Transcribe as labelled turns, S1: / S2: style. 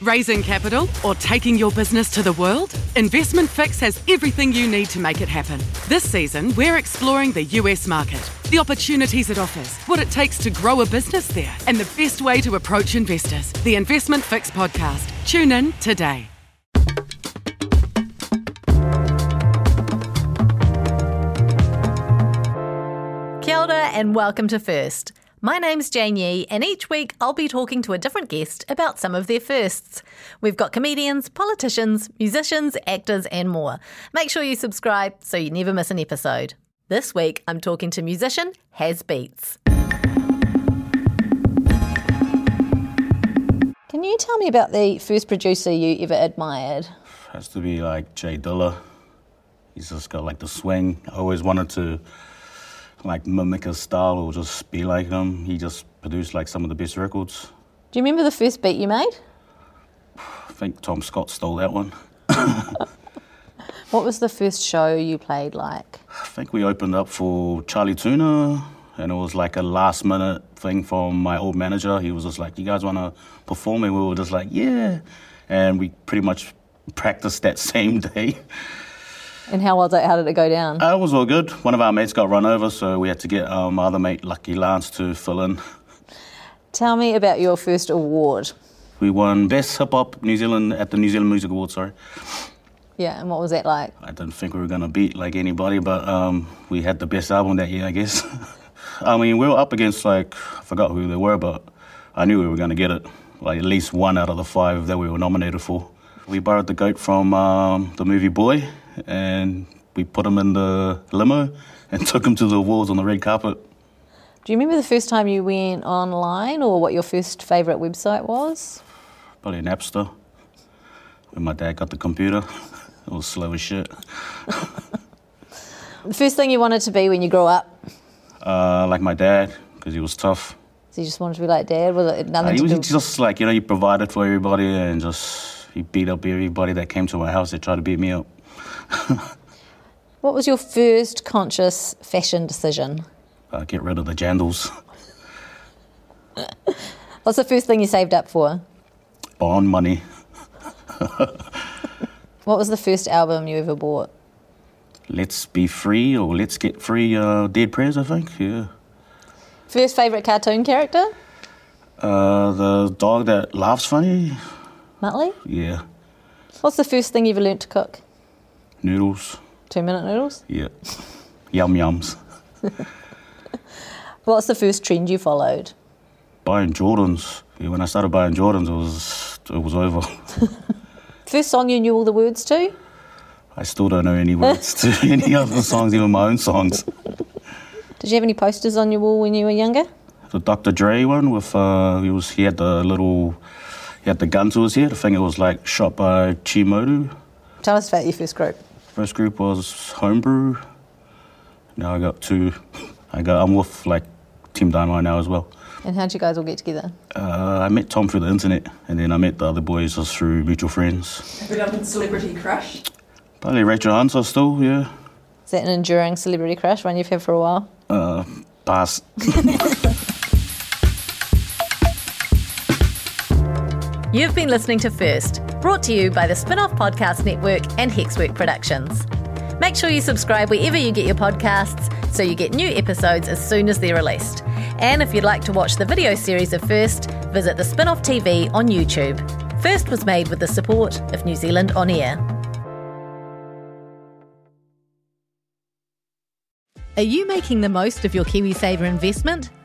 S1: Raising capital or taking your business to the world? Investment Fix has everything you need to make it happen. This season, we're exploring the US market, the opportunities it offers, what it takes to grow a business there, and the best way to approach investors. The Investment Fix podcast. Tune in today.
S2: Kia and welcome to First. My name's Jane Yee, and each week I'll be talking to a different guest about some of their firsts. We've got comedians, politicians, musicians, actors, and more. Make sure you subscribe so you never miss an episode. This week I'm talking to musician Haz Beats. Can you tell me about the first producer you ever admired?
S3: Has to be like Jay Dilla. He's just got like the swing. I always wanted to like mimic his style or just be like him. He just produced like some of the best records.
S2: Do you remember the first beat you made?
S3: I think Tom Scott stole that one.
S2: What was the first show you played like?
S3: I think we opened up for Charlie Tuna and it was like a last minute thing from my old manager. He was just like, You guys wanna perform? And we were just like, Yeah. And we pretty much practiced that same day.
S2: And how was it? How did it go down?
S3: Uh, it was all good. One of our mates got run over, so we had to get um, our other mate, Lucky Lance, to fill in.
S2: Tell me about your first award.
S3: We won Best Hip Hop New Zealand at the New Zealand Music Awards, sorry.
S2: Yeah, and what was that like?
S3: I didn't think we were going to beat like anybody, but um, we had the best album that year, I guess. I mean, we were up against like, I forgot who they were, but I knew we were going to get it. Like at least one out of the five that we were nominated for. We borrowed the goat from um, the movie Boy, and we put him in the limo and took him to the awards on the red carpet.
S2: Do you remember the first time you went online or what your first favourite website was?
S3: Probably Napster. When my dad got the computer, it was slow as shit.
S2: The first thing you wanted to be when you grew up?
S3: Uh, like my dad, because he was tough.
S2: So you just wanted to be like dad? Was it
S3: Uh,
S2: nothing
S3: he
S2: to
S3: was
S2: do?
S3: just like, you know, he provided for everybody and just, he beat up everybody that came to my house that tried to beat me up.
S2: What was your first conscious fashion decision?
S3: Uh, get rid of the jandals.
S2: What's the first thing you saved up for?
S3: Bond money.
S2: What was the first album you ever bought?
S3: Let's be free or let's get free uh, Dead Prez, I think. Yeah.
S2: First favourite cartoon character?
S3: Uh, the dog that laughs funny.
S2: Muttley?
S3: Yeah.
S2: What's the first thing you ever learnt to cook?
S3: Noodles.
S2: Two minute noodles?
S3: Yeah. Yum yums.
S2: What's the first trend you followed?
S3: Buying Jordans. Yeah, when I started buying Jordans, it was it was over.
S2: First song you knew all the words to?
S3: I still don't know any words to any other songs, even my own songs.
S2: Did you have any posters on your wall when you were younger?
S3: The Dr. Dre one with uh, he was he had the little he had the guns to his head. I think it was like shot by Chi Modu.
S2: Tell us about your first group.
S3: First group was Homebrew. Now I got two. I got I'm with like Team Dynamite now as well.
S2: And how'd you guys all get together?
S3: Uh, I met Tom through the internet, and then I met the other boys just through mutual friends.
S4: Have you done Celebrity Crush?
S3: Probably Rachel Hunter still, yeah.
S2: Is that an enduring celebrity crush, one you've had for a while?
S3: Uh, pass.
S2: You've been listening to First, brought to you by the Spinoff Podcast Network and Hexwork Productions. Make sure you subscribe wherever you get your podcasts so you get new episodes as soon as they're released. And if you'd like to watch the video series of First, visit the Spinoff TV on YouTube. First was made with the support of New Zealand On Air. Are you making the most of your KiwiSaver investment?